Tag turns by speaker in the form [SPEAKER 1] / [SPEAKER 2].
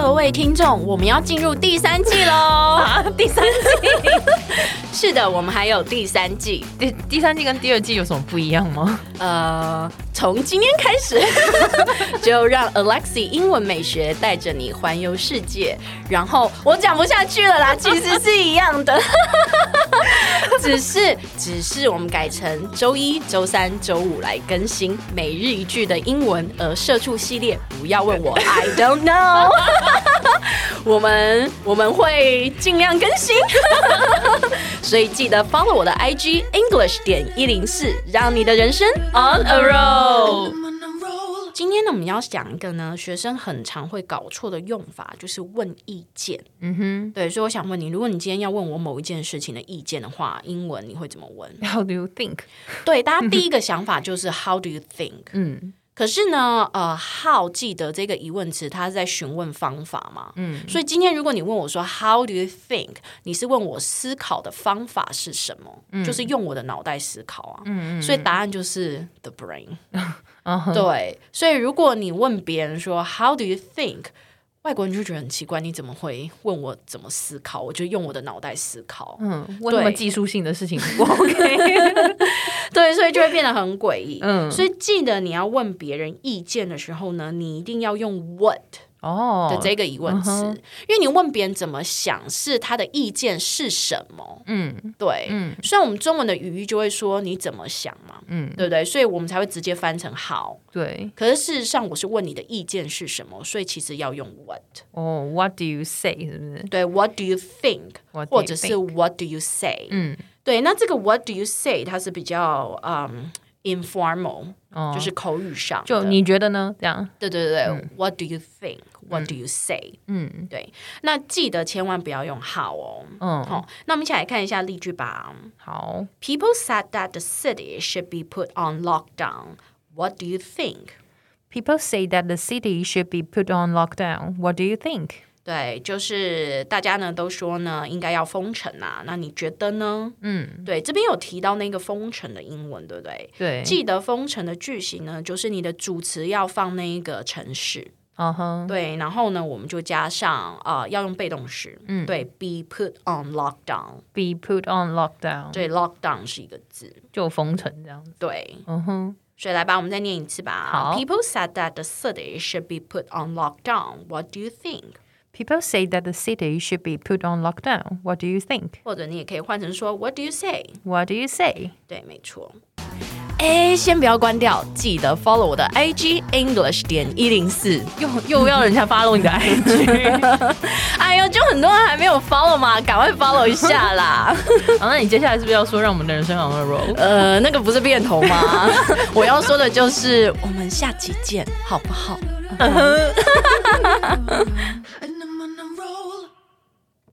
[SPEAKER 1] 位听众，我们要进入第三季喽！
[SPEAKER 2] 啊，第三季？
[SPEAKER 1] 是的，我们还有第三季。
[SPEAKER 2] 第第三季跟第二季有什么不一样吗？
[SPEAKER 1] 呃，从今天开始，就让 Alexie 英文美学带着你环游世界。然后我讲不下去了啦，其实是一样的，只是只是我们改成周一、周三、周五来更新每日一句的英文，而社畜系列不要问我，I don't know。我们我们会尽量更新，所以记得 follow 我的 IG English 点一零四，让你的人生 on a roll。今天呢，我们要讲一个呢，学生很常会搞错的用法，就是问意见。嗯哼，对，所以我想问你，如果你今天要问我某一件事情的意见的话，英文你会怎么问
[SPEAKER 2] ？How do you think？
[SPEAKER 1] 对，大家第一个想法就是 How do you think？嗯。可是呢，呃，how 记得这个疑问词，它是在询问方法嘛？嗯，所以今天如果你问我说 How do you think？你是问我思考的方法是什么？嗯，就是用我的脑袋思考啊。嗯嗯，所以答案就是 the brain。对，所以如果你问别人说 How do you think？外国人就觉得很奇怪，你怎么会问我怎么思考？我就用我的脑袋思考。嗯，
[SPEAKER 2] 问那么技术性的事情不 OK？
[SPEAKER 1] 对，所以就会变得很诡异。嗯，所以记得你要问别人意见的时候呢，你一定要用 what。哦的这个疑问词，oh, uh. 因为你问别人怎么想，是他的意见是什么？嗯，对，嗯，虽然我们中文的语义就会说你怎么想嘛，嗯，对不对？所以我们才会直接翻成 how。
[SPEAKER 2] 对，
[SPEAKER 1] 可是事实上我是问你的意见是什么，所以其实要用 what。
[SPEAKER 2] 哦，What do you say？是不是？
[SPEAKER 1] 对，What do you think？或者是 What do you say？嗯，对，那这个 What do you say？它是比较嗯。informal，、oh, 就是口语上。
[SPEAKER 2] 就你觉得呢？这样。
[SPEAKER 1] 对对对对、嗯、What do you think? What do you say? 嗯，对。那记得千万不要用 how 哦。嗯。好，那我们一起来看一下例句吧。
[SPEAKER 2] 好。
[SPEAKER 1] People said that the city should be put on lockdown. What do you think?
[SPEAKER 2] People say that the city should be put on lockdown. What do you think?
[SPEAKER 1] 对，就是大家呢都说呢应该要封城啊，那你觉得呢？嗯，对，这边有提到那个封城的英文，对不对？
[SPEAKER 2] 对，
[SPEAKER 1] 记得封城的句型呢，就是你的主词要放那一个城市，嗯哼、uh，huh. 对，然后呢我们就加上啊、呃、要用被动式，嗯，对，be put on lockdown，be
[SPEAKER 2] put on lockdown，
[SPEAKER 1] 对，lockdown 是一个字，
[SPEAKER 2] 就封城这样子，
[SPEAKER 1] 对，嗯哼、uh，huh. 所以来吧，我们再念一次吧。
[SPEAKER 2] 好
[SPEAKER 1] ，People said that the city should be put on lockdown. What do you think?
[SPEAKER 2] People say that the city should be put on lockdown. What do you think?
[SPEAKER 1] 或者你也可以换成说 What do you say?
[SPEAKER 2] What do you say?
[SPEAKER 1] 对，没错。哎，先不要关掉，记得 follow 我的 IG English 点一零四。
[SPEAKER 2] 又又要人家 follow 你的 IG？
[SPEAKER 1] 哎呦，就很多人还没有 follow 嘛，赶快 follow 一下啦。
[SPEAKER 2] 好，那你接下来是不是要说让我们的人生 roll？
[SPEAKER 1] 呃，那个不是变头吗？我要说的就是我们下期见，好不好？